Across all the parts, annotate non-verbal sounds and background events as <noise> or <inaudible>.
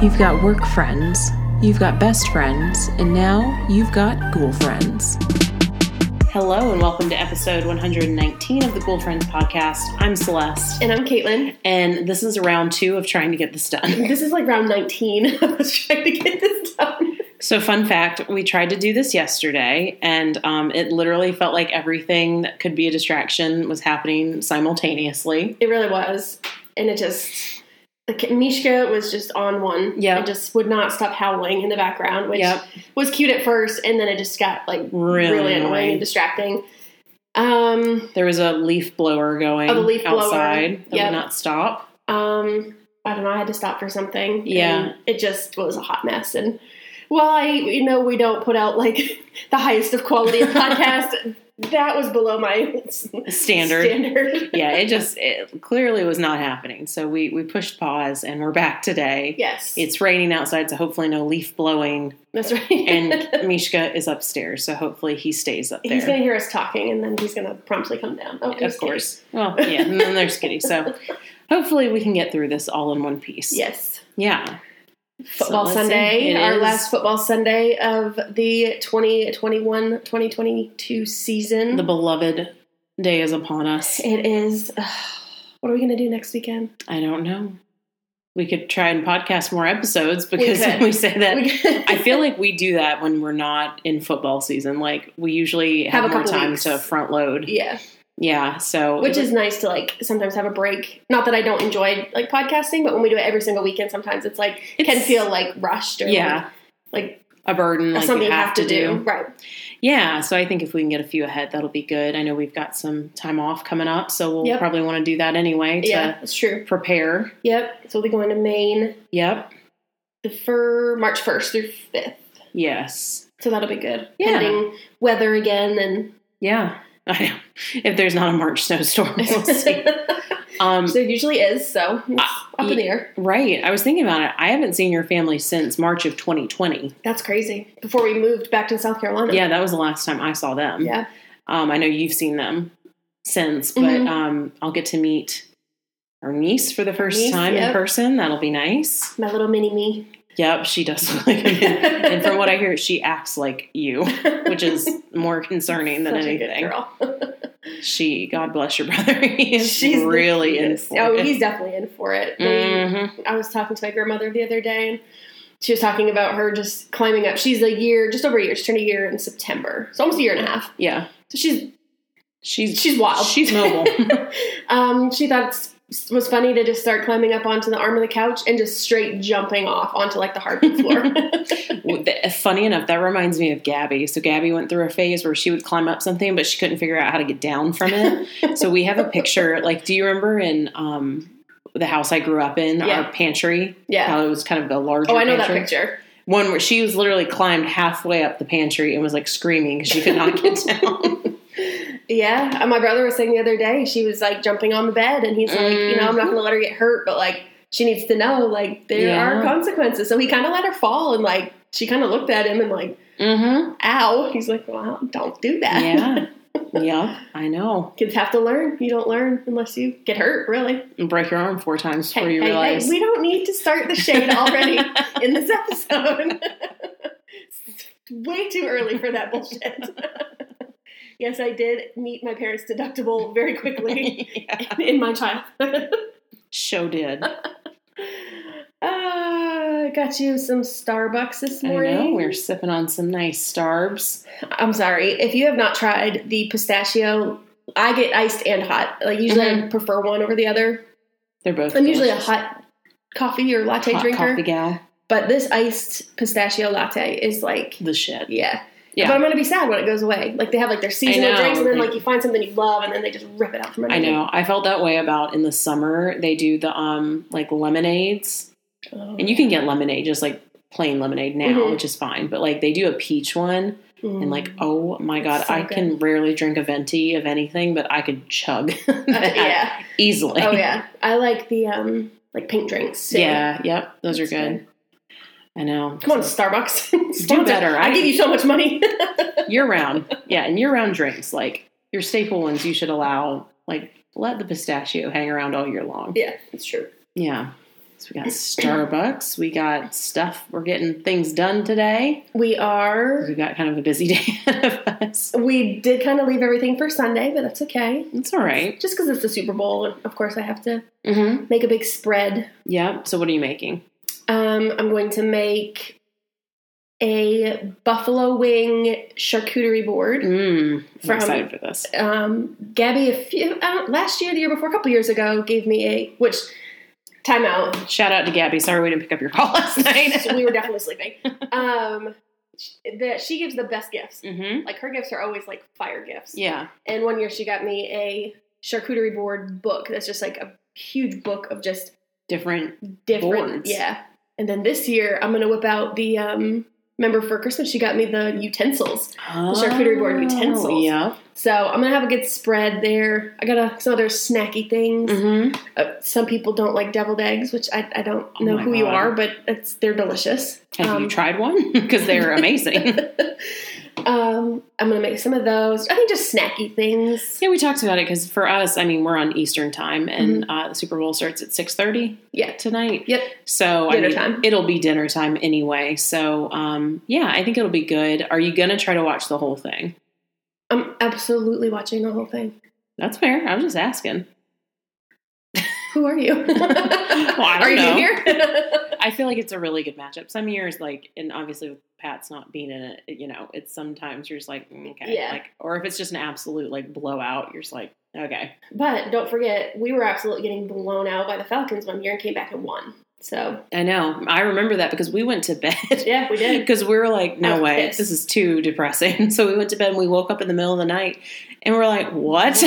You've got work friends, you've got best friends, and now you've got ghoul friends. Hello, and welcome to episode 119 of the Ghoul Friends podcast. I'm Celeste, And I'm Caitlin. and this is round two of trying to get this done. <laughs> This is like round 19. <laughs> I was trying to get this done. So, fun fact we tried to do this yesterday, and um, it literally felt like everything that could be a distraction was happening simultaneously. It really was. And it just, like, Mishka was just on one. Yep. It just would not stop howling in the background, which Yep. was cute at first. And then it just got, like, Really really, annoying annoying. and distracting. Um, There was a leaf blower going leaf blower. outside that Yep. would not stop. um, I don't know. I had to stop for something. Yeah. And it just was a hot mess. And while I, you know, we don't put out, like, <laughs> the highest of quality <laughs> of podcast, that was below my Standard. standard. yeah, it just it clearly was not happening. So we we pushed pause and we're back today. Yes. It's raining outside, so hopefully no leaf blowing. That's right. And <laughs> Mishka is upstairs, so hopefully he stays up there. he's going to hear us talking and then he's going to promptly come down. Oh, of course. <laughs> Well, yeah, and then there's Kitty. So hopefully we can get through this all in one piece. Yes. Yeah. Football So. Sunday, our is- last football Sunday of the 2021 2022 season. The beloved day is upon us. it is. <sighs> what are we going to do next weekend? I don't know. We could try and podcast more episodes because could. <laughs> we, say that. We- I feel like we do that when we're not in football season. Like we usually have, Have a more couple time weeks. to front load. yeah, Yeah. So which is nice to like sometimes have a break. Not that I don't enjoy like podcasting, but when we do it every single weekend, sometimes it's like it can feel like rushed or yeah like, a burden like like something you have, to do. Right. Yeah. So I think if we can get a few ahead, that'll be good. I know we've got some time off coming up, so we'll Yep. probably want to do that anyway to Yeah, that's true. prepare. Yep. So we'll be going to Maine Yep. for March 1st through 5th. Yes. So that'll be good. Yeah. Pending weather again and Yeah. <laughs> I know. If there's not a March snowstorm, we'll <laughs> see. Um, so there usually is, so it's Uh, up in the air. right. I was thinking about it. I haven't seen your family since March of 2020. That's crazy. Before we moved back to South Carolina. Yeah, that was the last time I saw them. Yeah. Um, I know you've seen them since, but Mhm. um, I'll get to meet our niece for the first niece, time in person. That'll be nice. My little mini me. Yep, she does look <laughs> like a man. and from what I hear, she acts like you, which is more concerning than anything. <laughs> She, God bless your brother, <laughs> he She's really in for Oh, it. he's definitely in for it. Mhm. I was talking to my grandmother the other day, and she was talking about her just climbing up. She's a year, just over a year. She turned a year in September, so almost a year and a half. Yeah, So she's she's she's wild. She's mobile. um, she thought was funny to just start climbing up onto the arm of the couch and just straight jumping off onto like the hardwood <laughs> floor. Funny enough, that reminds me of Gabby. So Gabby went through a phase where she would climb up something, but she couldn't figure out how to get down from it. so we have a picture. Like, do you remember in um, the house I grew up in, Yeah. our pantry? Yeah. how it was kind of a larger. oh, I know that picture. One where she was literally climbed halfway up the pantry and was like screaming because she could not get <laughs> down. Yeah, my brother was saying the other day she was like jumping on the bed, and he's like, you know, I'm not going to let her get hurt, but like she needs to know like there Yeah. are consequences. So he kind of let her fall, and like she kind of looked at him and like, mm-hmm. ow. He's like, well, don't do that. Yeah. <laughs> yep. I know. Kids have to learn. You don't learn unless you get hurt, really. And break your arm four times before Hey, you hey, realize. hey, we don't need to start the shade already <laughs> in this episode. <laughs> It's Way too early for that bullshit. Yes, I did meet my parents' deductible very quickly <laughs> yeah. in my childhood. <laughs> Show did. Uh, got you some Starbucks this I morning. know. We're sipping on some nice starbs. I'm sorry if you have not tried the pistachio. I get iced and hot. Like usually, I Mhm. prefer one over the other. They're both. I'm usually a hot coffee or latte Hot drinker, coffee gal. but this iced pistachio latte is like, The shit. yeah. Yeah. But I'm gonna be sad when it goes away. Like they have like their seasonal drinks, and then like you find something you love, and then they just rip it out from under you. I know. I felt that way about in the summer. They do the um like lemonades, Oh. and you can get lemonade just like plain lemonade now, Mhm. which is fine. But like they do a peach one, and like oh my god, So I good. can rarely drink a venti of anything, but I could chug <laughs> that <laughs> yeah. easily. Oh yeah. I like the um like pink drinks. too. Yeah. Yep. Those That's are good. good. I know. Come on, Starbucks. <laughs> Sponsor. better. I I- give you so much money. <laughs> year round. Yeah, and year round drinks like your staple ones you should allow like let the pistachio hang around all year long. yeah, it's true. Yeah. So we got Starbucks. We got stuff. We're getting things done today. We are. We've got kind of a busy <laughs> day ahead of us. We did kind of leave everything for Sunday, but that's okay. It's all right. Just because it's the Super Bowl, of course, I have to Mm-hmm. make a big spread. Yeah. So what are you making? Um, I'm going to make a buffalo wing charcuterie board. Mm, I'm From- excited for this. Um, Gabby, a few last year, the year before, a couple years ago, gave me a which timeout. Shout out to Gabby. Sorry we didn't pick up your call <laughs> last night. we were definitely sleeping. <laughs> Um, that she gives the best gifts. mm-hmm. Like her gifts are always like fire gifts. Yeah. And one year she got me a charcuterie board book that's just like a huge book of just Different. different. Boards. Yeah. And then this year I'm gonna whip out the um. Remember for Christmas she got me the utensils. The charcuterie board utensils. Oh, Yeah. So I'm gonna have a good spread there. I got a, some other snacky things. Mm-hmm. Uh, some people don't like deviled eggs, which I, I don't Oh know my who you are, but it's they're delicious. Have Um, you tried one? <laughs> Because they're <laughs> amazing. <laughs> um, I'm gonna make some of those. I think just snacky things. yeah, we talked about it because for us, I mean, we're on Eastern time, and uh, the Super Bowl starts at six thirty Yeah. tonight. Yep. So Dinner I mean, time. it'll be dinner time anyway. So um, yeah, I think it'll be good. Are you gonna try to watch the whole thing? I'm absolutely watching the whole thing. That's fair. I was just asking. Who are you? <laughs> I don't are know. new here? <laughs> I feel like it's a really good matchup. Some years, like, and obviously with Pat's not being in it, you know, it's sometimes you're just like, mm, okay, Yeah. like, or if it's just an absolute like blowout, you're just like, okay, but don't forget, we were absolutely getting blown out by the Falcons one year and came back and won. So I know. I remember that because we went to bed. <laughs> yeah, we did. Because we were like, no way, pissed. this is too depressing. So we went to bed and we woke up in the middle of the night and we're like, what?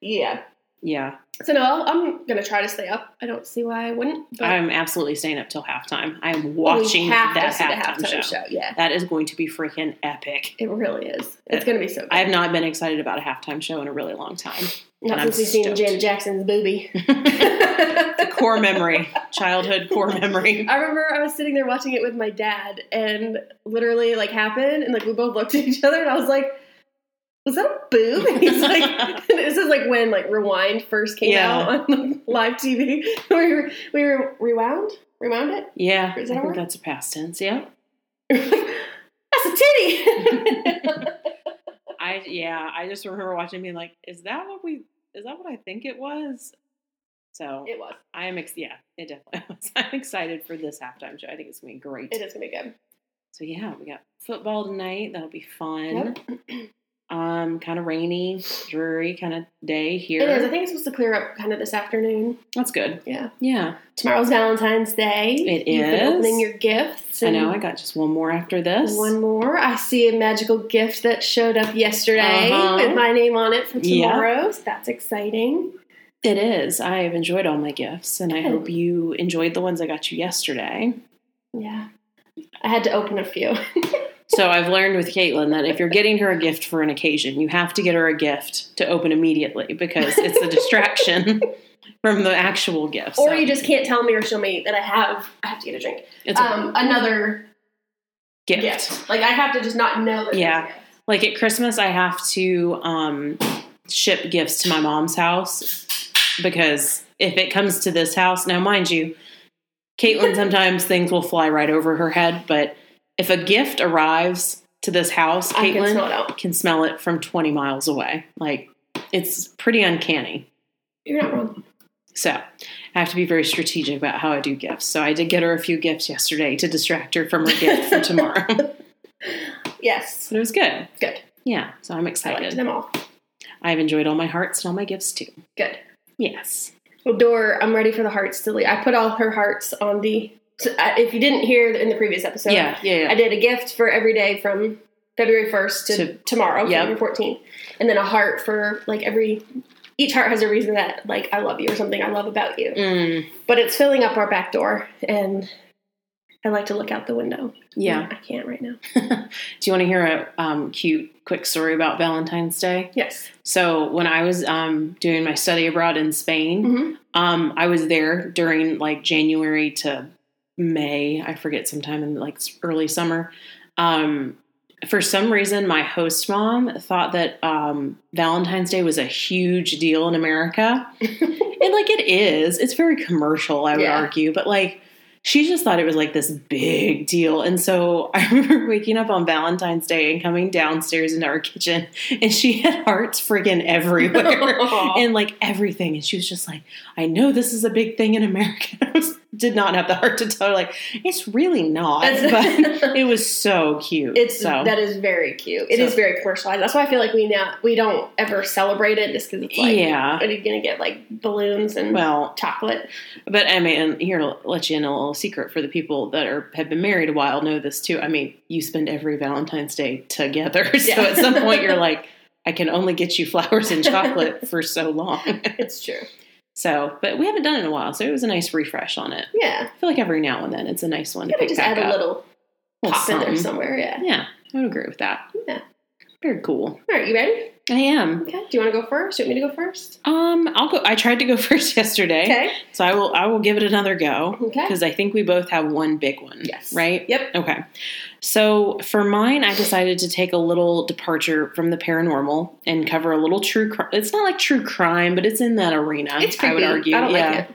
yeah. Yeah, So no, I'm gonna try to stay up. I don't see why I wouldn't. But I'm absolutely staying up till halftime. I am watching that the halftime, halftime show. show. Yeah, That is going to be freaking epic. it really is. It's gonna be so. Good. I have not been excited about a halftime show in a really long time. Not since we've seen. Janet Jackson's booby. <laughs> <laughs> core memory, childhood core memory. <laughs> I remember I was sitting there watching it with my dad, and literally like happened, and like we both looked at each other, and I was like, "Was that a boob?" <laughs> And he's like, <laughs> "This is like when like Rewind first came Yeah. out on like, live TV. <laughs> we were we were rewound, rewound it. Yeah, Is that I think word? that's a past tense. Yeah, That's a titty." I yeah, I just remember watching, being like, "Is that what we? Is that what I think it was?" So it was. I am, ex- yeah, it definitely was. I'm excited for this halftime show. I think it's gonna be great. It is gonna be good. So yeah, we got football tonight. That'll be fun. Yep. <clears throat> Um, kind of rainy, dreary kind of day here. It is. I think it's supposed to clear up kind of this afternoon. That's good. Yeah. Yeah, Tomorrow's Valentine's Day. It You've is. opening your gifts. I know. I got just one more after this. One more. I see a magical gift that showed up yesterday Uh-huh. with my name on it for Yeah. tomorrow. So that's exciting. It is. I have enjoyed all my gifts, and I Good. hope you enjoyed the ones I got you yesterday. Yeah. I had to open a few. <laughs> So I've learned with Caitlin that if you're getting her a gift for an occasion, you have to get her a gift to open immediately because it's a distraction <laughs> from the actual gift. or So you just can't tell me or show me that I have I have to get a drink. it's a Um, another gift. gift. Like I have to just not know that Yeah. Like at Christmas, I have to um, ship gifts to my mom's house because if it comes to this house, now mind you, Caitlin <laughs> sometimes things will fly right over her head, but if a gift arrives to this house, I can Caitlin smell it can smell it from 20 miles away. Like it's pretty uncanny. You're not wrong. So I have to be very strategic about how I do gifts. So I did get her a few gifts yesterday to distract her from her gift for <laughs> tomorrow. but Yes. it was good. Good. Yeah. So I'm excited. I liked them all. I've enjoyed all my hearts and all my gifts too. Good. Yes. Well, Dor, I'm ready for the hearts to leave. I put all her hearts on the. So, if you didn't hear in the previous episode, yeah. Yeah. yeah. I did a gift for every day from February 1st to, To- tomorrow, Yep. February 14th. And then a heart for like every. Each heart has a reason that, like, I love you or something I love about you. Mm, But it's filling up our back door, and I like to look out the window. yeah. I can't right now. <laughs> Do you want to hear a um, cute, quick story about Valentine's Day? Yes. So when I was um, doing my study abroad in Spain, hmm um, I was there during like January to May. I forget sometime in like early summer. Um, for some reason, my host mom thought that um, Valentine's Day was a huge deal in America. <laughs> and like it is, it's very commercial, I would Yeah. argue, but like she just thought it was like this big deal. And so <laughs> I remember waking up on Valentine's Day and coming downstairs into our kitchen, and she had hearts friggin' everywhere <laughs> and like everything. And she was just like, I know this is a big thing in America. <laughs> I did not have the heart to tell her, like, it's really not. But it was so cute. It's so. that is very cute. It is So- very commercialized. That's why I feel like we now we don't ever celebrate it just because it's like, Yeah. are you gonna get like balloons and well, chocolate? but I mean, here to let you in a little secret for the people that are have been married a while know this too. I mean, you spend every Valentine's Day together, <laughs> so Yeah. at some point you're like, I can only get you flowers and chocolate for so long. <laughs> It's true. so, but we haven't done it in a while, so it was a nice refresh on it. Yeah, I feel like every now and then it's a nice one to gotta pick just add a up. little Little pop in there somewhere. Yeah. Yeah, I would agree with that. Yeah. Very cool. All right, you ready? I am. Okay. Do you want to go first? Do You want me to go first? Um, I'll go. I tried to go <laughs> first yesterday, Okay. so I will. I will give it another go Okay. because I think we both have one big one. Yes. Right. Yep. Okay. So for mine, I decided to take a little departure from the paranormal and cover a little true. crime. It's not like true crime, but it's in that arena. It's I would argue. I don't yeah. like it.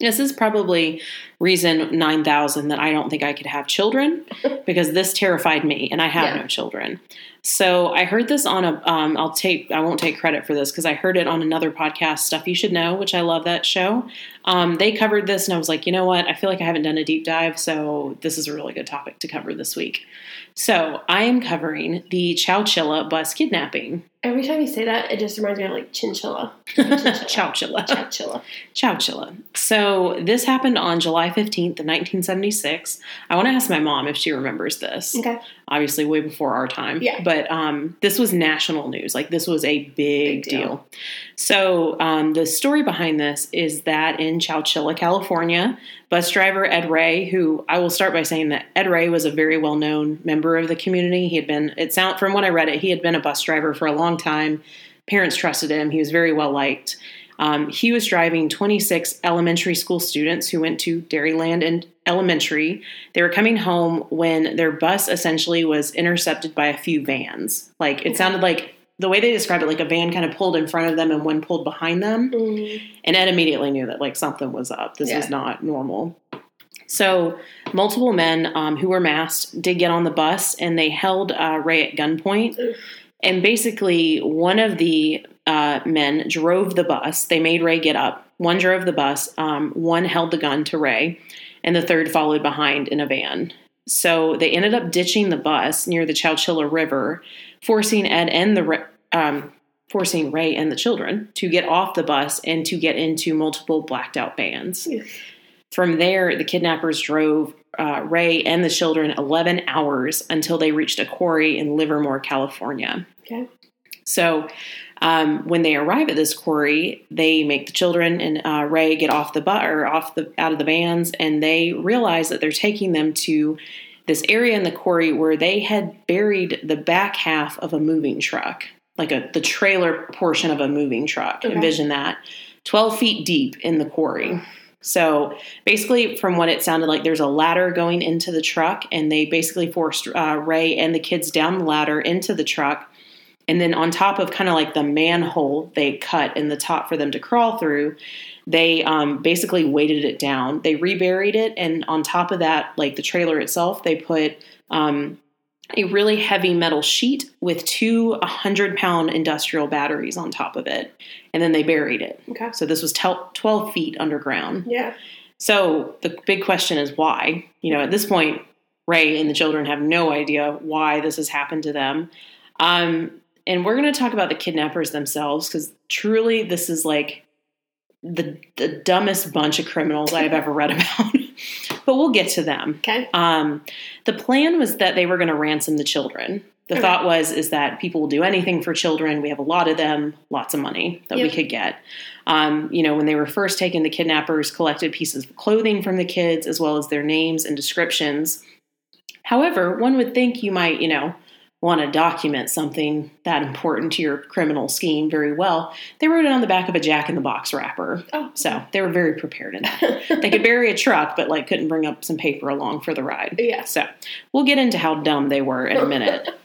This is probably reason 9000 that I don't think I could have children <laughs> because this terrified me and I have Yeah. no children. So I heard this on a um I'll take I won't take credit for this because I heard it on another podcast stuff you should know which I love that show. Um they covered this and I was like, "You know what? I feel like I haven't done a deep dive, so this is a really good topic to cover this week." So, I am covering the Chowchilla bus kidnapping. Every time you say that, it just reminds me of like chinchilla. <laughs> Chinchilla. Chowchilla. Chinchilla. Chowchilla. So this happened on July 15th, of 1976. I want to ask my mom if she remembers this. Okay. Obviously, way before our time. Yeah. But um, this was national news. Like, this was a big, Big deal. deal. So um, the story behind this is that in Chowchilla, California, bus driver Ed Ray, who I will start by saying that Ed Ray was a very well known member of the community. He had been, it sound from what I read it, he had been a bus driver for a long time. Parents trusted him. He was very well liked. Um, he was driving 26 elementary school students who went to Dairyland and Elementary. They were coming home when their bus essentially was intercepted by a few vans. Like it sounded like the way they described it, like a van kind of pulled in front of them and one pulled behind them. Mm. And Ed immediately knew that like something was up. This was Yeah. not normal. So multiple men um, who were masked did get on the bus and they held uh, Ray at gunpoint. And basically, one of the uh, men drove the bus. They made Ray get up. One drove the bus. Um, one held the gun to Ray, and the third followed behind in a van. So they ended up ditching the bus near the Chowchilla River, forcing Ed and the um, forcing Ray and the children to get off the bus and to get into multiple blacked out vans. From there, the kidnappers drove uh, Ray and the children 11 hours until they reached a quarry in Livermore, California. Okay. So, um, when they arrive at this quarry, they make the children and uh, Ray get off the bu- or off the out of the vans, and they realize that they're taking them to this area in the quarry where they had buried the back half of a moving truck, like a the trailer portion of a moving truck. Okay. Envision that, twelve feet deep in the quarry. So basically, from what it sounded like, there's a ladder going into the truck, and they basically forced uh, Ray and the kids down the ladder into the truck. And then on top of kind of like the manhole they cut in the top for them to crawl through, they um, basically weighted it down. They reburied it, and on top of that, like the trailer itself, they put um, a really heavy metal sheet with two 100 pound industrial batteries on top of it. And then they buried it. Okay. So this was tel- 12 feet underground. Yeah. So the big question is why? You know, at this point, Ray and the children have no idea why this has happened to them. Um, and we're going to talk about the kidnappers themselves because truly, this is like the the dumbest bunch of criminals I've ever read about. But we'll get to them. Okay. Um, the plan was that they were going to ransom the children. The Okay. thought was is that people will do anything for children. We have a lot of them, lots of money that we could get. Um, you know, when they were first taken, the kidnappers collected pieces of clothing from the kids as well as their names and descriptions. However, one would think you might, you know, want to document something that important to your criminal scheme very well. They wrote it on the back of a Jack in the Box wrapper. Oh. So they were very prepared in that. they could bury a truck, but like couldn't bring up some paper along for the ride. yeah. So we'll get into how dumb they were in a minute. <laughs>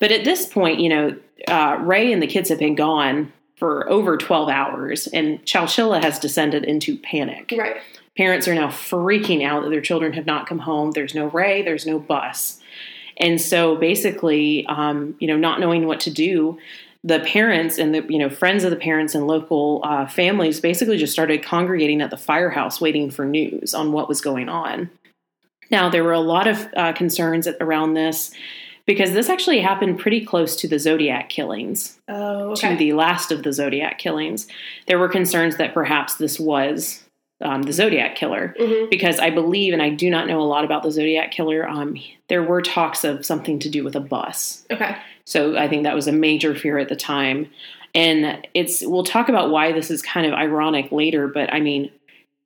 But at this point, you know, uh, Ray and the kids have been gone for over 12 hours, and Chowchilla has descended into panic. Right. Parents are now freaking out that their children have not come home. There's no Ray, there's no bus. And so basically, um, you know, not knowing what to do, the parents and the you know friends of the parents and local uh, families basically just started congregating at the firehouse waiting for news on what was going on. Now there were a lot of uh, concerns around this because this actually happened pretty close to the zodiac killings. Oh, okay. to the last of the zodiac killings. There were concerns that perhaps this was um, the zodiac killer Mhm. because i believe and i do not know a lot about the zodiac killer um, there were talks of something to do with a bus Okay. so I think that was a major fear at the time. And it's we'll talk about why this is kind of ironic later, but I mean,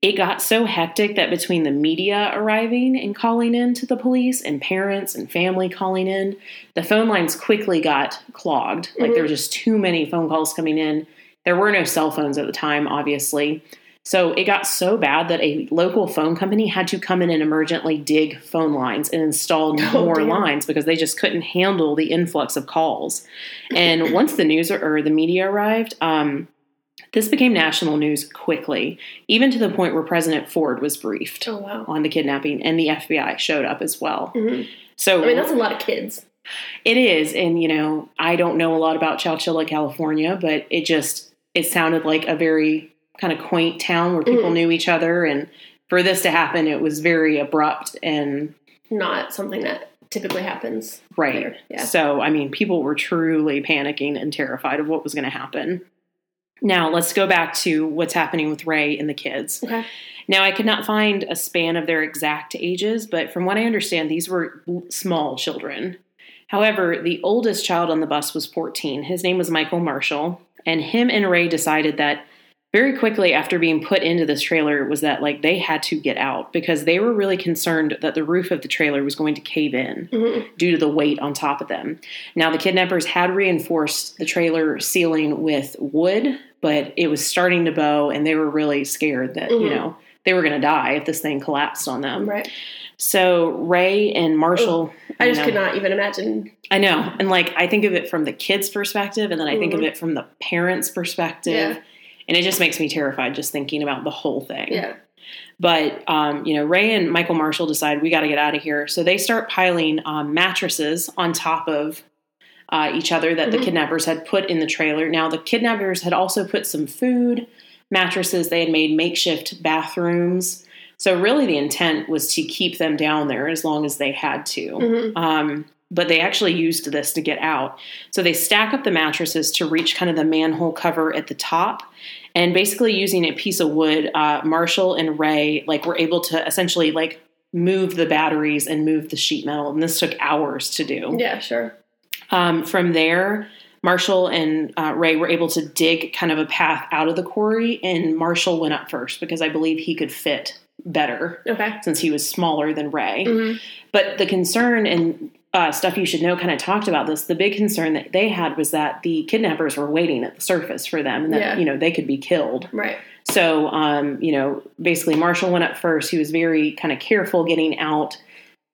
it got so hectic that between the media arriving and calling in to the police and parents and family calling in, the phone lines quickly got clogged. Like there were just too many phone calls coming in. There were no cell phones at the time, obviously. So it got so bad that a local phone company had to come in and emergently dig phone lines and install <laughs> Oh, more dear. lines because they just couldn't handle the influx of calls. And <clears throat> once the news or, or the media arrived, um, this became national news quickly, even to the point where President Ford was briefed Oh wow. on the kidnapping, and the FBI showed up as well. Mhm. So I mean, that's a lot of kids. it is, and you know, I don't know a lot about Chowchilla, California, but it just it sounded like a very kind of quaint town where people Mhm. knew each other, and for this to happen, it was very abrupt and Not something that typically happens. right. there. Yeah. So, I mean, people were truly panicking and terrified of what was going to happen. Now, let's go back to what's happening with Ray and the kids. Okay. Now, I could not find a span of their exact ages, but from what I understand, these were small children. However, the oldest child on the bus was 14. His name was Michael Marshall, and him and Ray decided that very quickly after being put into this trailer was that like they had to get out because they were really concerned that the roof of the trailer was going to cave in Mhm. due to the weight on top of them. Now, the kidnappers had reinforced the trailer ceiling with wood, but it was starting to bow, and they were really scared that, you Mhm. know, they were going to die if this thing collapsed on them. Right. So, Ray and Marshall. I just know, could not even imagine. I know. And like, I think of it from the kid's perspective, and then I think of Mhm. it from the parents' perspective. Yeah. And it just makes me terrified just thinking about the whole thing. Yeah. But um, you know, Ray and Michael Marshall decide we got to get out of here, so they start piling um, mattresses on top of uh, each other that the Mhm. kidnappers had put in the trailer. Now, the kidnappers had also put some food, mattresses. They had made makeshift bathrooms. So really, the intent was to keep them down there as long as they had to. Mhm. Um, but they actually used this to get out. So they stack up the mattresses to reach kind of the manhole cover at the top. And basically, using a piece of wood, uh, Marshall and Ray like were able to essentially like move the batteries and move the sheet metal. And this took hours to do. Yeah. Sure. Um, from there, Marshall and uh, Ray were able to dig kind of a path out of the quarry, and Marshall went up first because I believe he could fit better Okay. since he was smaller than Ray. Mhm. But the concern and uh, stuff you should know kind of talked about this. The big concern that they had was that the kidnappers were waiting at the surface for them, and that Yeah. you know they could be killed. Right. So, um, you know, basically Marshall went up first. He was very kind of careful getting out,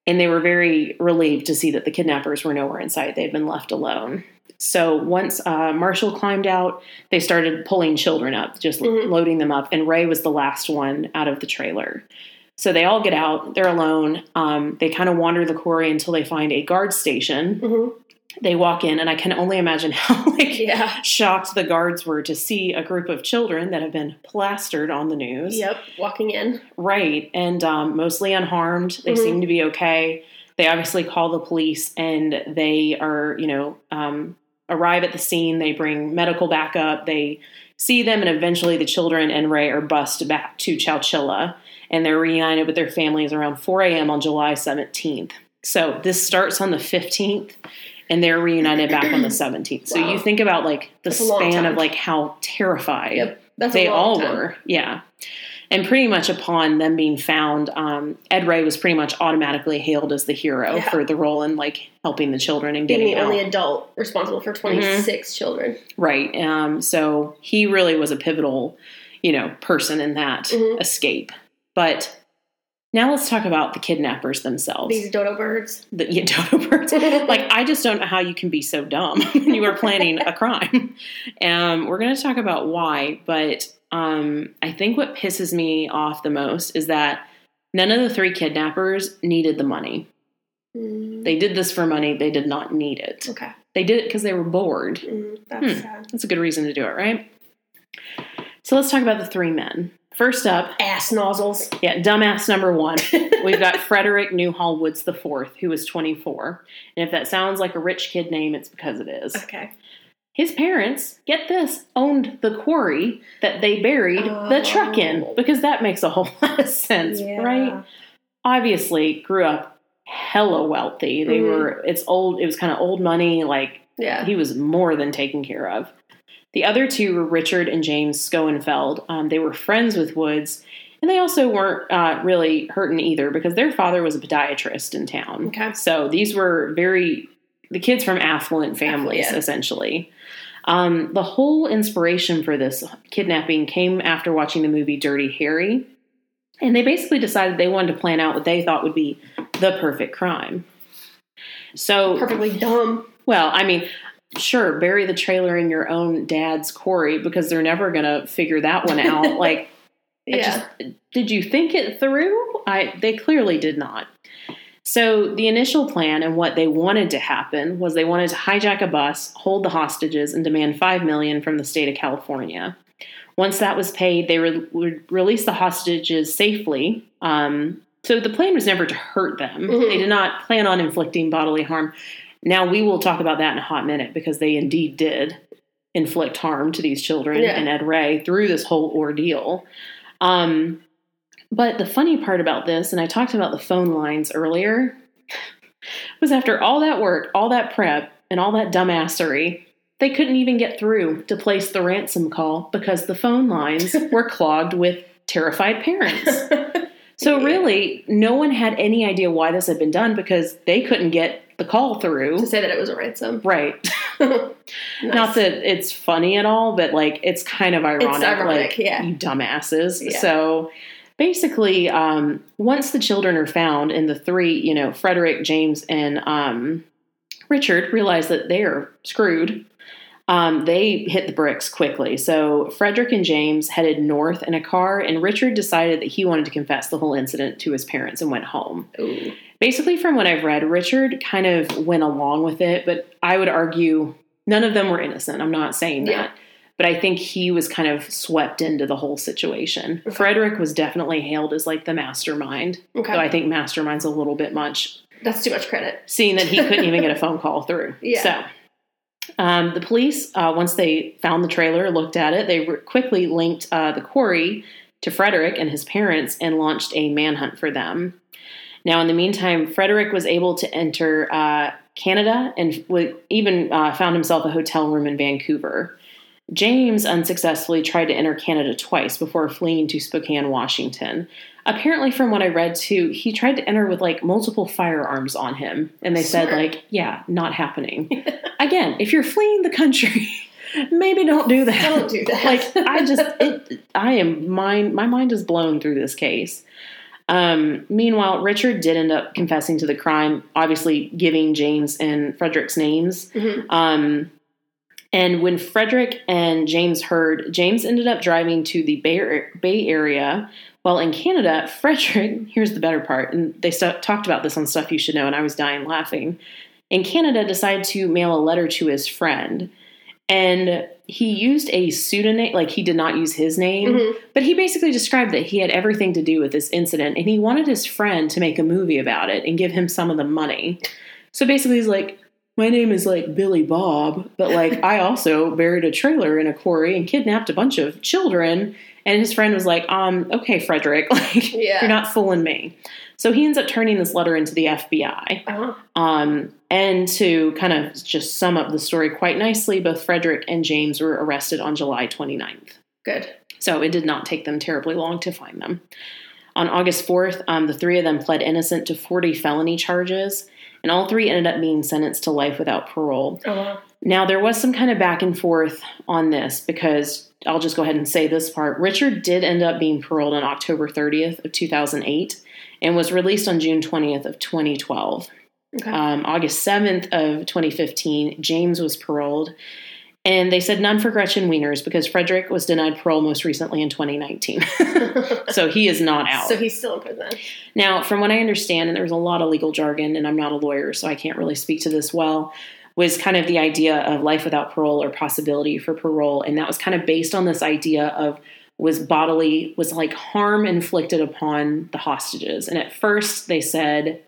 and they were very relieved to see that the kidnappers were nowhere in sight. They had been left alone. So once uh, Marshall climbed out, they started pulling children up, just Mhm. loading them up, and Ray was the last one out of the trailer. So they all get out. They're alone. Um, they kind of wander the quarry until they find a guard station. hmm They walk in, and I can only imagine <laughs> how like Yeah. shocked the guards were to see a group of children that have been plastered on the news. Yep. Walking in. Right. And um, mostly unharmed. They Mhm. seem to be okay. They obviously call the police and they are, you know, um, arrive at the scene. They bring medical backup. They see them, and eventually the children and Ray are bussed back to Chowchilla and they're reunited with their families around 4 a.m. on July 17th. So this starts on the 15th and they're reunited back on the <clears throat> 17th. So Wow. you think about like the That's span of like how terrified Yep. They all time. were yeah and pretty much upon them being found um, ed ray was pretty much automatically hailed as the hero Yeah. for the role in like helping the children and Being getting the out only adult responsible for 26 children. right um, so he really was a pivotal you know person in that Mhm. escape but Now let's talk about the kidnappers themselves. These dodo birds. the yeah, <laughs> dodo birds. <laughs> like I just don't know how you can be so dumb <laughs> when you are planning a crime. Um, we're going to talk about why, but um, I think what pisses me off the most is that none of the three kidnappers needed the money. Mm, They did this for money. They did not need it. okay. They did it because they were bored. Mm, that's Hmm. sad. That's a good reason to do it, right? So let's talk about the three men. First up, Ass nozzles. yeah, dumbass number one. <laughs> We've got Frederick Newhall Woods the fourth, who 24. And if that sounds like a rich kid name, it's because it is. Okay. His parents, get this, owned the quarry that they buried the truck in Oh. because that makes a whole <laughs> lot of sense, right? Obviously, grew up hella wealthy. They Mhm. were, it's old, it was kind of old money, like Yeah. he was more than taken care of. The other two were Richard and James Schoenfeld. Um, they were friends with Woods, and they also weren't uh, really hurting either because their father was a podiatrist in town. Okay. So these were very, the kids from affluent families, essentially. Um, the whole inspiration for this kidnapping came after watching the movie Dirty Harry. And they basically decided they wanted to plan out what they thought would be the perfect crime. So Perfectly dumb. well, I mean, sure, bury the trailer in your own dad's quarry because they're never going to figure that one out. <laughs> like, Yeah. just, did you think it through? I they clearly did not. So the initial plan and what they wanted to happen was they wanted to hijack a bus, hold the hostages, and demand five million from the state of California. Once that was paid, they re- would release the hostages safely. Um, so the plan was never to hurt them. Mhm. They did not plan on inflicting bodily harm. Now we will talk about that in a hot minute because they indeed did inflict harm to these children Yeah. and Ed Ray through this whole ordeal. Um, but the funny part about this, and I talked about the phone lines earlier, was after all that work, all that prep, and all that dumbassery, they couldn't even get through to place the ransom call because the phone lines <laughs> were clogged with terrified parents. <laughs> So really, no one had any idea why this had been done because they couldn't get the call through. to say that it was a ransom. Right. <laughs> Nice. Not that it's funny at all, but like it's kind of ironic. ironic, like, yeah. You dumbasses. Yeah. So basically, um, once the children are found and the three, you know, Frederick, James, and um, Richard realize that they are screwed, um, they hit the bricks quickly. So Frederick and James headed north in a car, and Richard decided that he wanted to confess the whole incident to his parents and went home Ooh. basically from what i've read richard kind of went along with it but i would argue none of them were innocent i'm not saying that but i think he was kind of swept into the whole situation Okay. frederick was definitely hailed as like the mastermind Okay. though i think mastermind's a little bit much That's too much credit. seeing that he couldn't even get a phone call through <laughs> Yeah. so um, the police uh, once they found the trailer looked at it they quickly linked uh, the quarry to frederick and his parents and launched a manhunt for them now, in the meantime, Frederick was able to enter uh, Canada and w- even uh, found himself a hotel room in Vancouver. James unsuccessfully tried to enter Canada twice before fleeing to Spokane, Washington. Apparently, from what I read too, he tried to enter with like multiple firearms on him, and they said like, "Yeah, not happening." <laughs> Again, if you're fleeing the country, <laughs> maybe don't do that. Don't do that. like I <laughs> just, it, I am mind, my mind is blown through this case. Um, meanwhile, Richard did end up confessing to the crime, obviously giving James and Frederick's names. Mhm. Um, and when Frederick and James heard, James ended up driving to the Bay, Area. While in Canada, <laughs> Frederick, here's the better part, and they st- talked about this on Stuff You Should Know, and I was dying laughing. In Canada, decided to mail a letter to his friend. And he used a pseudonym, like he did not use his name, Mhm. but he basically described that he had everything to do with this incident and he wanted his friend to make a movie about it and give him some of the money. So basically, he's like, My name is like Billy Bob, but like I also buried a trailer in a quarry and kidnapped a bunch of children. And his friend was like, um, okay, Frederick, <laughs> like Yeah. you're not fooling me. So he ends up turning this letter into the FBI. Uh-huh. Um, and to kind of just sum up the story quite nicely, both Frederick and James were arrested on July 29th. Good. So it did not take them terribly long to find them. On August 4th, um, the three of them pled innocent to 40 felony charges, and all three ended up being sentenced to life without parole. Oh, wow. Now, there was some kind of back and forth on this because I'll just go ahead and say this part. Richard did end up being paroled on October 30th of 2008 and was released on June 20th of 2012. Okay. Um, August 7th of 2015, James was paroled. And they said none for Gretchen Wieners because Frederick was denied parole most recently in 2019. <laughs> so he is not out. so he's still in prison. Now, from what I understand, and there's a lot of legal jargon, and I'm not a lawyer, so I can't really speak to this well, was kind of the idea of life without parole or possibility for parole. And that was kind of based on this idea of was bodily, was like harm inflicted upon the hostages. And at first they said,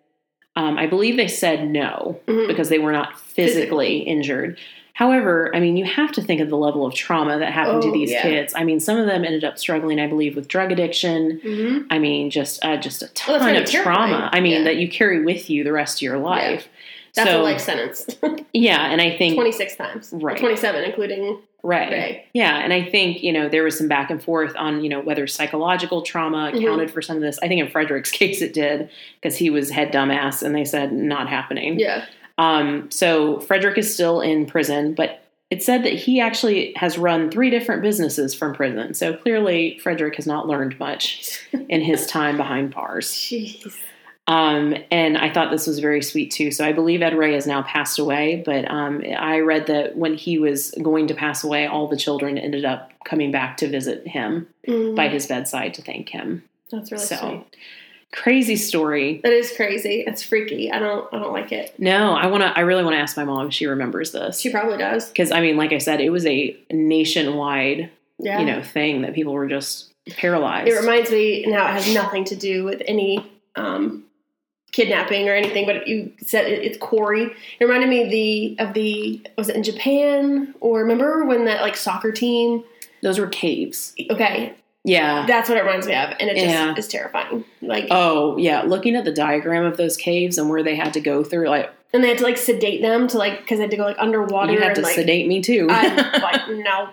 um, I believe they said no Mhm. because they were not physically, Physically. injured. However, I mean, you have to think of the level of trauma that happened to Oh, these yeah. kids. I mean, some of them ended up struggling, I believe, with drug addiction. Mm-hmm. I mean, just uh, just a Well, ton gotta of trauma. I mean, Yeah. that you carry with you the rest of your life. That's so, a life sentence. <laughs> Yeah, and I think 26 times. Right. 27, including right. Ray. Yeah, and I think you know there was some back and forth on you know whether psychological trauma Mhm. accounted for some of this. I think in Frederick's <laughs> case it did because he was head dumbass, and they said not happening. Yeah. Um, so Frederick is still in prison, but it said that he actually has run three different businesses from prison. So clearly, Frederick has not learned much <laughs> in his time behind bars. Jeez. Um, and I thought this was very sweet too. So I believe Ed Ray has now passed away, but um, I read that when he was going to pass away, all the children ended up coming back to visit him Mhm. by his bedside to thank him. That's really so sweet. Crazy story. That is crazy. It's freaky. I don't. I don't like it. No, I want to. I really want to ask my mom if she remembers this She probably does. because I mean, like I said, it was a nationwide, Yeah. you know, thing that people were just paralyzed. It reminds me now. It has nothing to do with any um, kidnapping or anything, but you said it, it's Corey. It reminded me the of the was it in Japan or remember when that like soccer team? Those were caves. Okay, Yeah. that's what it reminds me of, and it just Yeah. is terrifying. Like, Oh yeah, looking at the diagram of those caves and where they had to go through, like and they had to like sedate them to like because they had to go like underwater you had to like. sedate me too. I'm <laughs> like, no,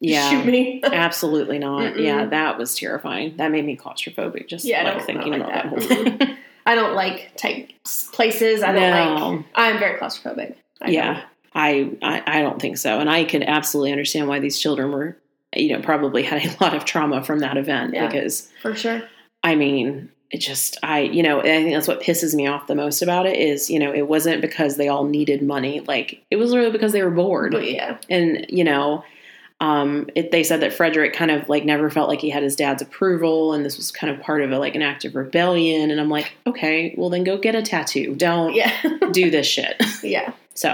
yeah, <laughs> shoot me. absolutely not. Mm-mm. Yeah, that was terrifying. That made me claustrophobic just Yeah, like thinking don't about like that whole thing. <laughs> I don't like tight places. I don't like. I'm very claustrophobic. I yeah, I, I I don't think so, and I can absolutely understand why these children were, you know, probably had a <laughs> lot of trauma from that event Yeah. because for sure. I mean, it just, I, you know, I think that's what pisses me off the most about it is, you know, it wasn't because they all needed money. Like, it was really because they were bored. Yeah, And, you know, um, it, they said that Frederick kind of like never felt like he had his dad's approval. And this was kind of part of a, like an act of rebellion. And I'm like, okay, well, then go get a tattoo. Don't yeah, do this shit. <laughs> yeah. So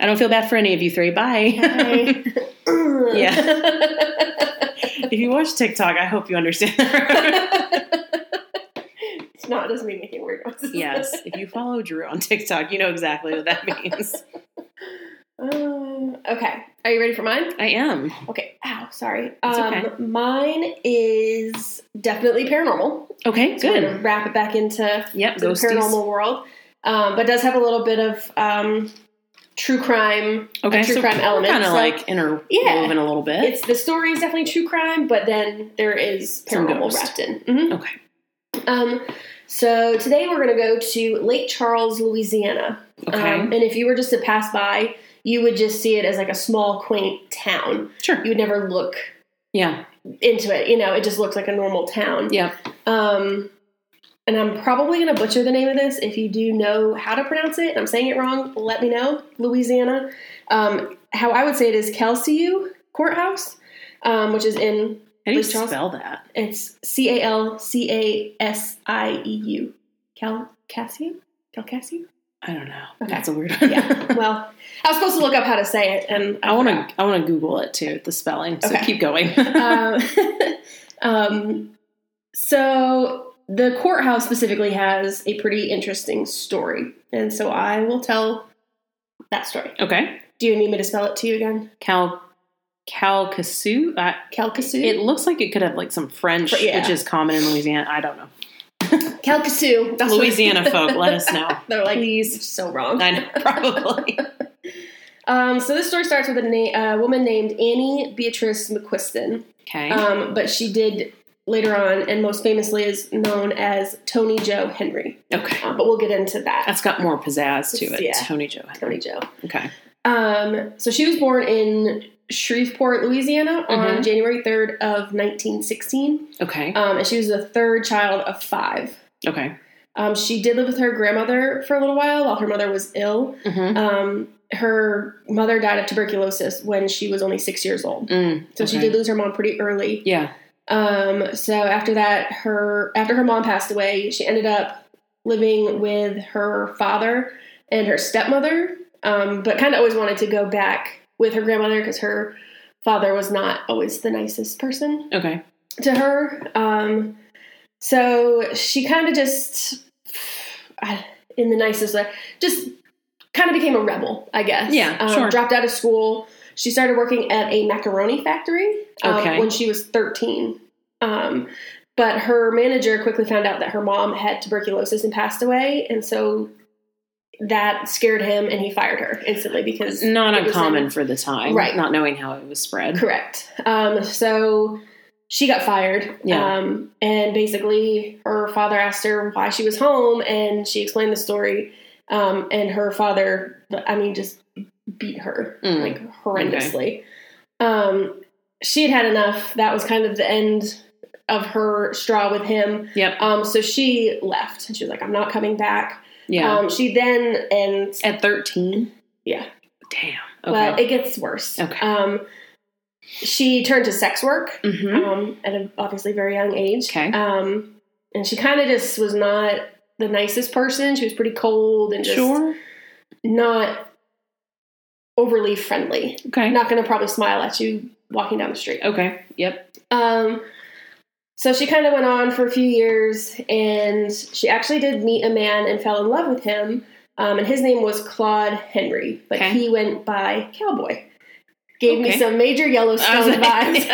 I don't feel bad for any of you three. Bye. <laughs> Hi. Yeah. <laughs> if you watch TikTok, I hope you understand it's not. Doesn't mean anything weird. noises. yes, if you follow Drew on TikTok, you know exactly what that means. Um, okay. Are you ready for mine? I am. Okay. Ow. Sorry. Um, okay. Mine is definitely paranormal. Okay, So good. wrap it back into Yep, the paranormal world, um, but does have a little bit of um, true crime. Okay, true so crime element. Kind of So like interwoven Yeah. a little bit. it's the story is definitely true crime, but then there is paranormal wrapped in. Mhm. okay. Um, so today we're going to go to Lake Charles, Louisiana. Okay. Um, and if you were just to pass by, you would just see it as like a small, quaint town. sure. You would never look Yeah. into it. You know, it just looks like a normal town. Yeah. Um, and I'm probably going to butcher the name of this. If you do know how to pronounce it, I'm saying it wrong, let me know. Louisiana. Um, how I would say it is Calciu Courthouse, um, which is in How do you Charles? spell that? it's C A L C A S I E U. Cal Cassiu? Calcasiu? I don't know. Okay. That's a weird one. Yeah. <laughs> well, I was supposed to look up how to say it, and I want to. I want to Google it too. The spelling. So Okay. keep going. um, <laughs> <laughs> um, so the courthouse specifically has a pretty interesting story, and so I will tell that story. okay. Do you need me to spell it to you again? Cal Calcasoo. I Calcasieu. It looks like it could have like some French, Yeah. which is common in Louisiana. I don't know. <laughs> Calcasieu. That's Louisiana folk, let us know. <laughs> They're like, Please. "It's so wrong. I know, <laughs> probably. Um, so this story starts with a na- uh, woman named Annie Beatrice McQuiston, Okay. um, but she did later on, and most famously is known as Toni Jo Henry. okay. Uh, but we'll get into that. That's got more pizzazz to it. Yeah. Toni Jo. Toni Jo. Okay. Um, so she was born in Shreveport, Louisiana, on Mhm. January third of nineteen sixteen, Okay. um, and she was the third child of five. Okay. Um, she did live with her grandmother for a little while while her mother was ill. Mm-hmm. Um, her mother died of tuberculosis when she was only six years old, Mm, so she did lose her mom pretty early. Yeah. Um, so after that, her after her mom passed away, she ended up living with her father and her stepmother. Um, but kind of always wanted to go back with her grandmother because her father was not always the nicest person Okay. to her. Um, so she kind of just, in the nicest way, just kind of became a rebel, I guess. Yeah, um, sure. Dropped out of school. She started working at a macaroni factory um, Okay. when she was 13. Um, but her manager quickly found out that her mom had tuberculosis and passed away. And so that scared him and he fired her instantly because Not uncommon in- for the time. Right. Not knowing how it was spread. Correct. Um, so she got fired. Yeah. Um, and basically, her father asked her why she was home, and she explained the story. Um, and her father, I mean, just beat her Mm. like horrendously. Um, she had had enough. That was kind of the end of her straw with him. Yep. Um, so she left, and she was like, "I'm not coming back." Yeah. Um, she then and At 13? yeah, Damn. Okay. well, it gets worse. Okay. Um, she turned to sex work hmm um, at an obviously very young age. Okay. Um, and she kind of just was not the nicest person. She was pretty cold and just Sure. not overly friendly. Okay. Not going to probably smile at you walking down the street. Okay. Yep. Um, so she kind of went on for a few years, and she actually did meet a man and fell in love with him. Um, and his name was Claude Henry, but Okay. he went by Cowboy. Gave me some major Yellowstone like- <laughs> vibes.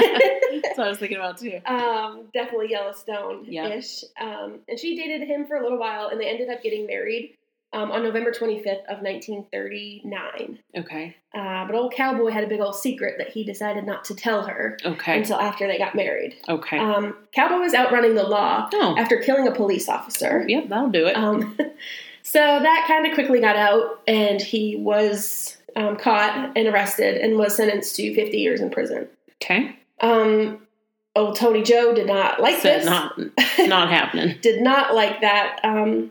That's what I was thinking about too. um, definitely Yellowstone ish. Yeah. Um, and she dated him for a little while, and they ended up getting married um, on November 25th of 1939. Okay. Uh, but old Cowboy had a big old secret that he decided not to tell her Okay. until after they got married. Okay. Um, Cowboy was outrunning the law oh. after killing a police officer. Yep. That'll do it. Um, <laughs> so that kind of quickly got out, and he was um, caught and arrested and was sentenced to 50 years in prison. okay. Um, old Toni Jo did not like Said this. not <laughs> not happening. did not like that um,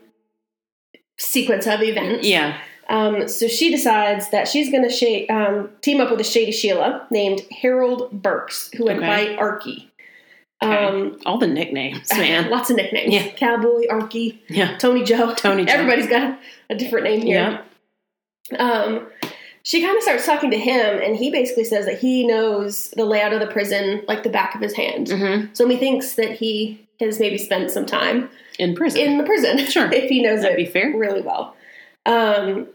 sequence of events. Yeah. Um, so she decides that she's going to sh- um, team up with a shady Sheila named Harold Burks, who went Okay. by Arky. Okay. Um, All the nicknames, <laughs> man. lots of nicknames. Yeah. Cowboy, Arky, Yeah. Toni Jo. Toni Jo. Everybody's got a different name here. Yeah. Um, she kind of starts talking to him, and he basically says that he knows the layout of the prison like the back of his hand. hmm So he thinks that he has maybe spent some time In prison. in the prison. <laughs> Sure. <laughs> if he knows That'd it be fair. really well. Um,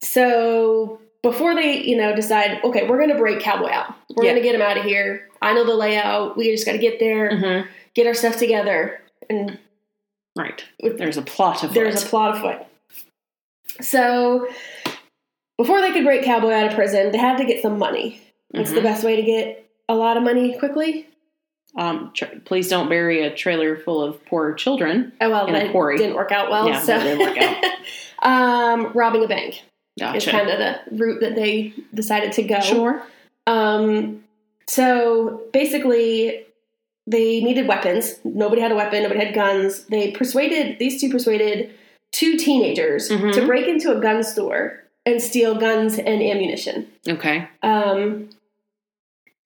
so before they, you know, decide, okay, we're going to break Cowboy out. We're Yeah. going to get him out of here. I know the layout. We just got to get there, hmm get our stuff together, and Right. There's a plot of there's a plot afoot. So before they could break Cowboy out of prison, they had to get some money. What's the Mhm. best way to get a lot of money quickly? Um, tra- please don't bury a trailer full of poor children. Oh well, In a that quarry. didn't work out well. Yeah, so didn't work <laughs> um, robbing a bank is kind of the route that they decided to go. Sure. Um, so basically, they needed weapons. Nobody had a weapon. Nobody had guns. They persuaded these two persuaded two teenagers Mhm. to break into a gun store and steal guns and ammunition. Okay. Um,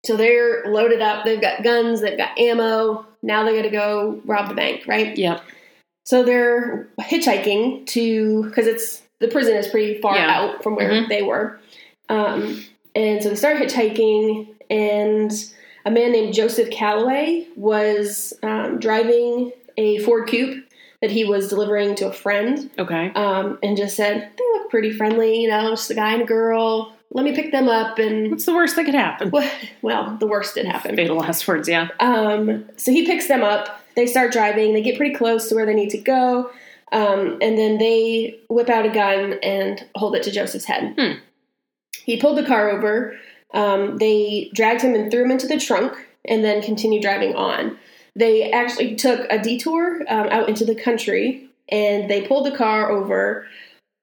so they're loaded up. They've got guns. They've got ammo. Now they got to go rob the bank, right? Yeah. So they're hitchhiking to because it's the prison is pretty far Yeah. out from where Mhm. they were, um, and so they start hitchhiking. And a man named Joseph Calloway was um, driving a Ford Coupe that he was delivering to a friend, Okay. um, and just said they look pretty friendly, you know, just a guy and a girl. Let me pick them up, and What's the worst that could happen? well, well the worst did happen. Fatal last words. Yeah. Um, so he picks them up. They start driving. They get pretty close to where they need to go. Um, and then they whip out a gun and hold it to Joseph's head. Hmm. He pulled the car over. Um, they dragged him and threw him into the trunk and then continued driving on. They actually took a detour um, out into the country and they pulled the car over,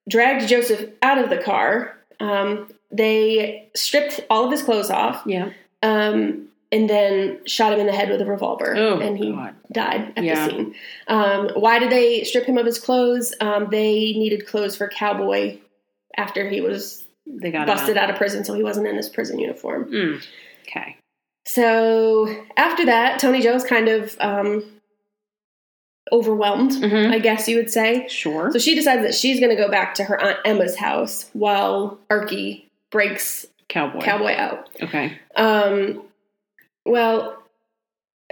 dragged Joseph out of the car, um, they stripped all of his clothes off, Yeah. um, and then shot him in the head with a revolver, Oh, and he God. died at Yeah. the scene. Um, why did they strip him of his clothes? Um, they needed clothes for Cowboy after he was They got busted out of prison, so he wasn't in his prison uniform. Mm. Okay. So after that, Toni Jo's kind of um, overwhelmed, Mhm. I guess you would say. Sure. So she decides that she's going to go back to her aunt Emma's house while Arky breaks Cowboy. Cowboy out. Okay. Um, well,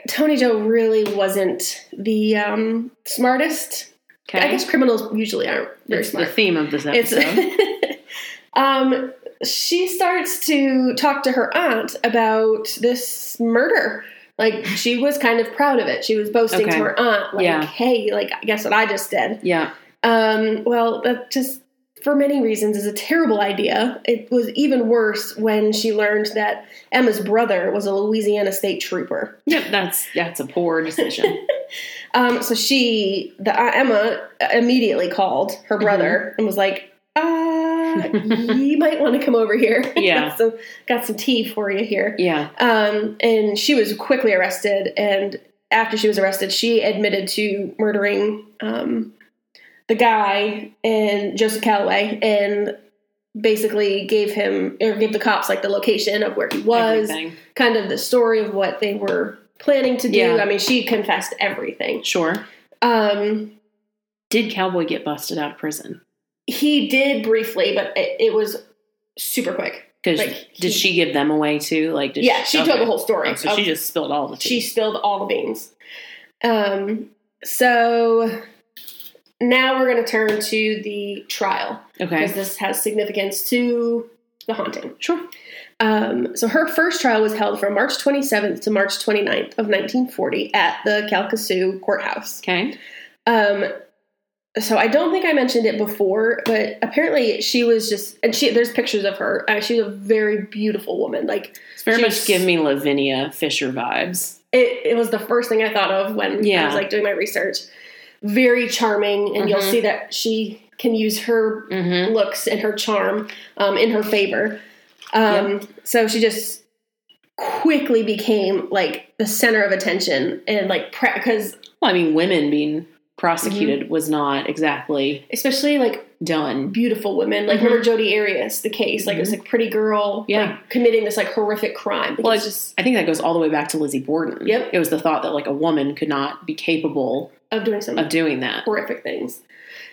Toni Jo really wasn't the um, smartest. Okay. I guess criminals usually aren't very It's the theme of this episode. <laughs> um, she starts to talk to her aunt about this murder. Like she was kind of proud of it. She was boasting Okay. to her aunt, like, Yeah. "Hey, like, guess what I just did." yeah. Um, well, that just for many reasons is a terrible idea. It was even worse when she learned that Emma's brother was a Louisiana state trooper. <laughs> Yep. That's that's a poor decision. <laughs> Um, so she, the uh, Emma, immediately called her Mm-hmm. brother and was like, "Uh, <laughs> you might want to come over here. Yeah. got some got some tea for you here." yeah. Um, and she was quickly arrested. And after she was arrested, she admitted to murdering um, the guy and Joseph Calloway and basically gave him or gave the cops like the location of where he was, Everything. kind of the story of what they were planning to do. Yeah. I mean, she confessed everything. Sure. Um, Did Cowboy get busted out of prison? he did briefly, but it, it was super quick. Because Like, did he- she give them away too? Like, did Yeah, she told okay. the whole story. Oh, so of- she just spilled all the tea. she spilled all the beans. Um, so now we're going to turn to the trial because this has significance to the haunting. Sure. Um, so her first trial was held from March 27th to March 29th of 1940 at the Calcasieu courthouse. Okay. Um, so I don't think I mentioned it before, but apparently she was just, and she there's pictures of her. Uh, she's a very beautiful woman. Like It's very much give me Lavinia Fisher vibes. it, it was the first thing I thought of when I was like doing my research. Very charming, and you'll Mhm. see that she can use her Mm-hmm. looks and her charm um, in her favor. Um, So she just quickly became like the center of attention and like because Well, I mean, women being prosecuted Mm-hmm. was not exactly especially like done. beautiful women like Mhm. remember Jodi Arias the case like it was like pretty girl Yeah. like, committing this like horrific crime Like, Well, it's just I think that goes all the way back to Lizzie Borden. Yep. It was the thought that like a woman could not be capable of doing some of doing that. horrific things.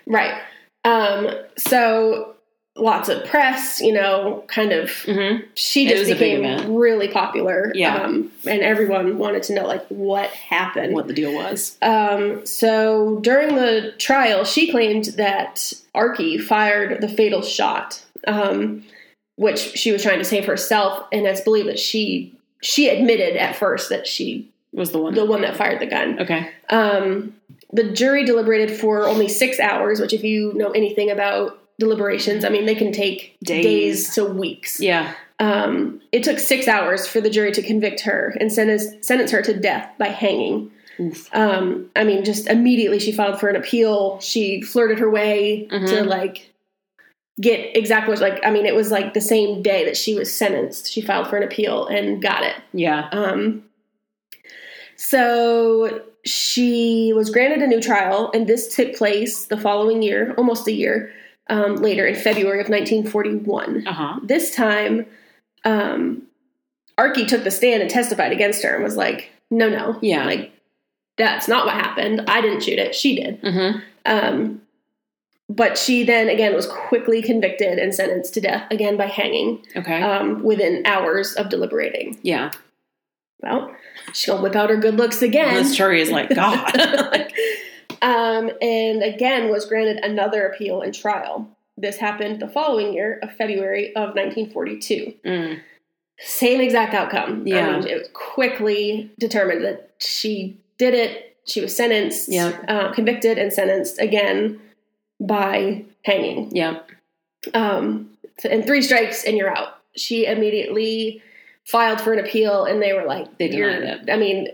Right. Um, so lots of press, you know, kind of Mm-hmm. she just was a big became really popular. Yeah. Um, and everyone wanted to know like what happened. What the deal was. Um, so during the trial, she claimed that Arky fired the fatal shot, um, which she was trying to save herself, and it's believed that she she admitted at first that she Was the one. the one that fired the gun. okay. Um, the jury deliberated for only six hours, which, if you know anything about deliberations, I mean, they can take Days. days, to weeks. Yeah. Um, it took six hours for the jury to convict her and sentence, sentence her to death by hanging. Um, I mean, just immediately she filed for an appeal. She flirted her way to Mhm. like get exactly what like. I mean, it was like the same day that she was sentenced. She filed for an appeal and got it. Yeah. Um, so she was granted a new trial, and this took place the following year, almost a year um, later, in February of 1941. Uh huh. This time, um, Arky took the stand and testified against her and was like, "No, no, Yeah. like that's not what happened. I didn't shoot it. She did." Mm-hmm. Um, but she then again was quickly convicted and sentenced to death again by hanging Okay. um, within hours of deliberating. yeah. Well, gonna whip out her good looks again. This jury is like God. <laughs> <laughs> um, and again was granted another appeal and trial. This happened the following year of February of 1942. Mm. Same exact outcome. Yeah. I mean, it was quickly determined that she did it. She was sentenced, Yeah. uh, convicted, and sentenced again by hanging. Yeah. Um, and three strikes and you're out. She immediately filed for an appeal, and they were like, They "You're." it. I mean,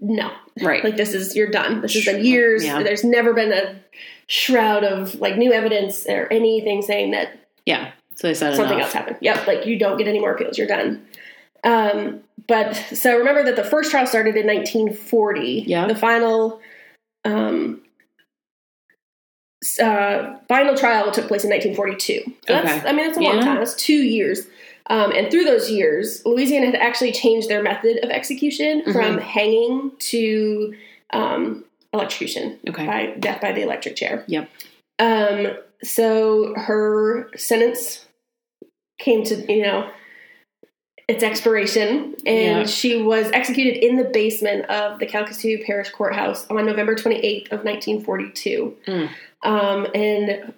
no, Right. like this is you're done. This has been years. Yeah. There's never been a shroud of like new evidence or anything saying that yeah. So they said something enough. else happened. Yep, like you don't get any more appeals. You're done. Um, but so remember that the first trial started in 1940. Yeah. The final, um, uh, final trial took place in 1942. So that's, Okay. I mean, that's a long Yeah. time. That's two years. Um, and through those years, Louisiana had actually changed their method of execution Mm-hmm. from hanging to um, electrocution Okay. by death by the electric chair. Yep. Um, so her sentence came to, you know, its expiration, and Yeah. she was executed in the basement of the Calcasieu Parish Courthouse on November 28th of 1942. Mm. Um, and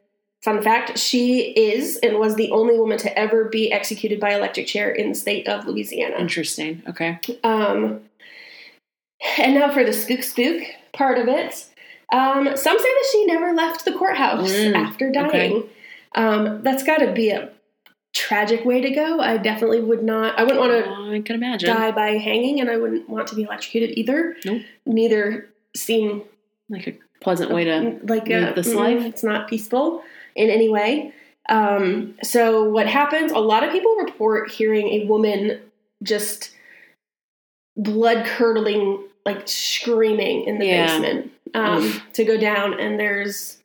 fun fact, she is and was the only woman to ever be executed by electric chair in the state of Louisiana. Interesting. Okay. Um, and now for the spook spook part of it. Um, some say that she never left the courthouse Mm, after dying. okay. Um, that's got to be a tragic way to go. I definitely would not. I wouldn't want to I can imagine. die by hanging, and I wouldn't want to be electrocuted either. Nope. Neither seem Like a pleasant way to. like a, this mm, life. It's not peaceful in any way. Um, so what happens? A lot of people report hearing a woman just blood curdling, like screaming in the Yeah. basement um, to go down, and there's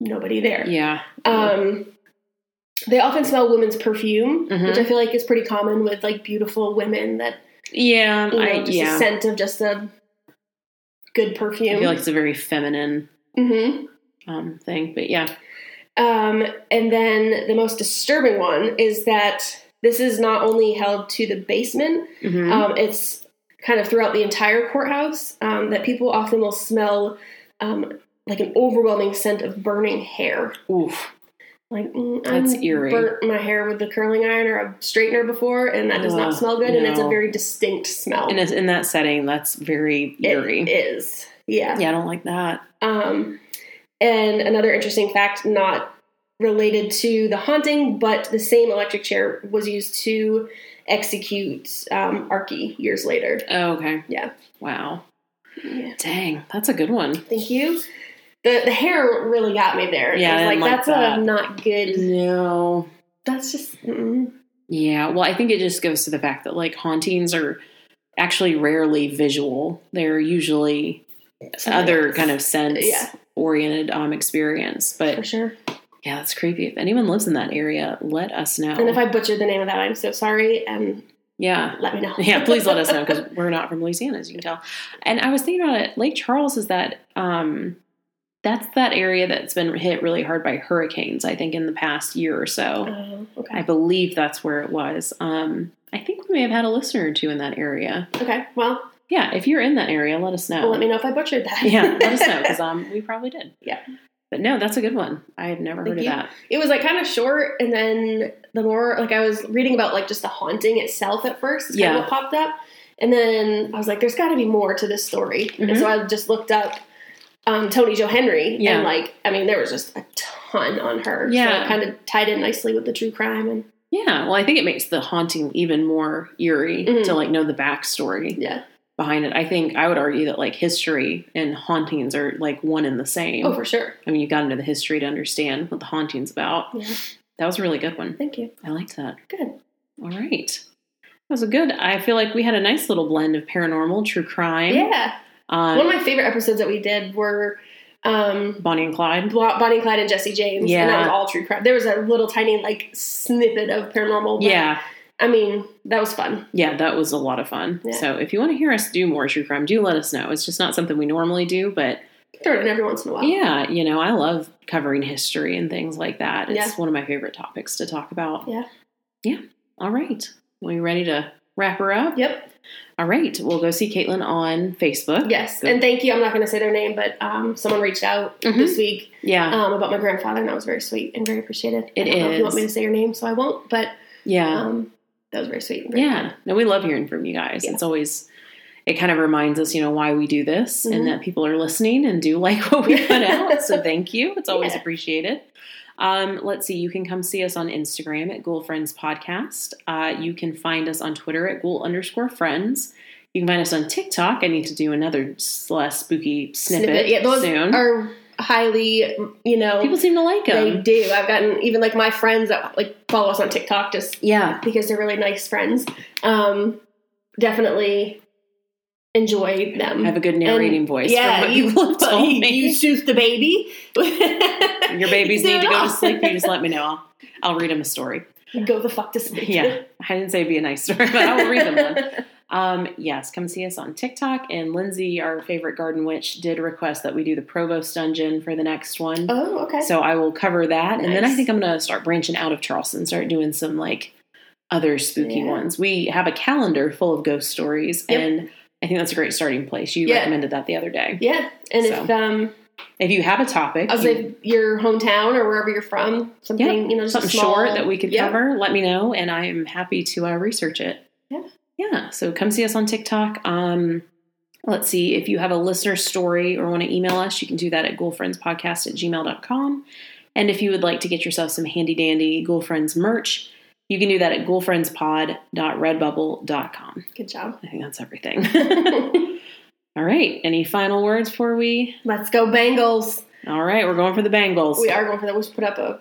nobody there. Yeah. Um, they often smell women's perfume, Mhm. which I feel like is pretty common with like beautiful women that Yeah. you know I, yeah. a scent of just a good perfume. I feel like it's a very feminine hmm um, thing, but yeah. Um, and then the most disturbing one is that this is not only held to the basement, Mhm. um, it's kind of throughout the entire courthouse. Um, that people often will smell um, like an overwhelming scent of burning hair. Oof. Like mm, That's I've eerie. Burnt my hair with the curling iron or a straightener before, and that does not smell good, and it's a very distinct smell. And it's in that setting, that's very eerie. It is, yeah. Yeah, I don't like that. Um, and another interesting fact, not related to the haunting, but the same electric chair was used to execute um, Archie years later. Oh, okay. Yeah. Wow. Yeah. Dang, that's a good one. Thank you. The the hair really got me there. Yeah, I was I like, like that's that. a not good. No. That's just mm, Yeah, well, I think it just goes to the fact that like hauntings are actually rarely visual. They're usually other kind of sense Yeah. Oriented um, experience. But for sure. yeah, that's creepy. If anyone lives in that area, let us know. And if I butchered the name of that, I'm so sorry, and yeah. let me know. Yeah, please let us know because <laughs> we're not from Louisiana, as you can tell. And I was thinking about it. Lake Charles is that um, that's that area that's been hit really hard by hurricanes. I think in the past year or so. Oh, okay. I believe that's where it was. Um, I think we may have had a listener or two in that area. Okay. Well, Yeah, if you're in that area, let us know. well, let me know if I butchered that. yeah, let us know because <laughs> um, we probably did. Yeah. But no, that's a good one. I had never Thank heard you. of that. it was like kind of short and then the more like i was reading about like just the haunting itself at first kind Yeah. of what popped up and then i was like there's got to be more to this story and Mhm. so i just looked up um, Toni Jo Henry Yeah. and like i mean there was just a ton on her so Yeah. it kind of tied in nicely with the true crime and Yeah, well, I think it makes the haunting even more eerie Mhm. to like know the backstory yeah behind it. I think I would argue that like history and hauntings are like one and the same. oh for sure I mean, you got into the history to understand what the haunting's about. yeah That was a really good one. thank you I liked that. good All right. That was a good. I feel like we had a nice little blend of paranormal, true crime. yeah Um, one of my favorite episodes that we did were um Bonnie and Clyde. Bonnie and Clyde and Jesse James, Yeah. and that was all true crime. There was a little tiny like snippet of paranormal. but, Yeah, I mean that was fun. yeah, that was a lot of fun. Yeah. So if you want to hear us do more true crime, do let us know. It's just not something we normally do, but Throw it in every once in a while. yeah, you know, I love covering history and things like that. It's Yeah. one of my favorite topics to talk about. Yeah. Yeah. All right. Well, you ready to wrap her up? Yep. All right. We'll go see Caitlin on Facebook. Yes. Good. And thank you. I'm not going to say their name, but um, someone reached out Mhm. this week Yeah. um, about my grandfather, and that was very sweet and very appreciated. It I don't know if you want me to say your name, so I won't. But yeah. um, that was very sweet. Very Yeah. No, we love hearing from you guys. Yeah. It's always it kind of reminds us, you know, why we do this Mhm. and that people are listening and do <laughs> like what we put out. <laughs> So thank you. It's always Yeah. appreciated. Um, let's see, you can come see us on Instagram at Ghoul Friends Podcast. Uh, you can find us on Twitter at Ghoul underscore friends. You can find us on TikTok. I need to do another less spooky snippet, Yeah, those soon. are highly, you know, People seem to like them. they do. I've gotten even like my friends that like follow us on TikTok just Yeah. because they're really nice friends. Um, definitely enjoy them. I have a good narrating And, voice. Yeah, from you, people have <laughs> told you, me. you soothe the baby. Your babies <laughs> need to go to sleep. You just let me know. I'll, I'll read them a story. Go the fuck to sleep. Yeah, I didn't say it'd be a nice story, but I will read them one. <laughs> Um, yes, come see us on TikTok. And Lindsay, our favorite garden witch, did request that we do the Provost Dungeon for the next one. oh, okay. So I will cover that. And then I think I'm going to start branching out of Charleston, start doing some like other spooky Yeah. ones. We have a calendar full of ghost stories, Yep. and I think that's a great starting place. You Yeah. recommended that the other day. yeah, and if um, If you have a topic, was you- your hometown or wherever you're from, something Yeah, you know, something small, short that we could yeah. cover, let me know, and I am happy to uh, research it. Yeah. Yeah. So come see us on TikTok. Um, let's see. If you have a listener story or want to email us, you can do that at ghoulfriendspodcast at gmail.com. And if you would like to get yourself some handy dandy Ghoul Friends merch, you can do that at ghoulfriendspod.redbubble.com. Good job. I think that's everything. <laughs> All right. Any final words before we? Let's go Bengals. All right. We're going for the Bengals. We are going for that. We should put up a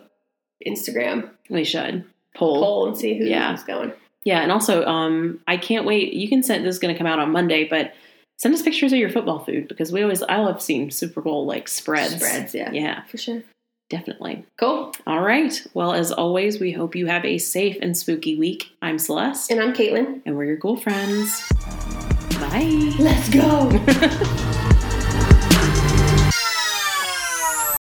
Instagram We should. Poll. poll and see who's Yeah. going. Yeah, and also, um, I can't wait. You can send this is going to come out on Monday, but send us pictures of your football food because we always I love seeing Super Bowl like spreads. Spreads, yeah. yeah, For sure. definitely. Cool. All right. Well, as always, we hope you have a safe and spooky week. I'm Celeste, And I'm Caitlin. and we're your ghoul friends. Bye. Let's go. <laughs>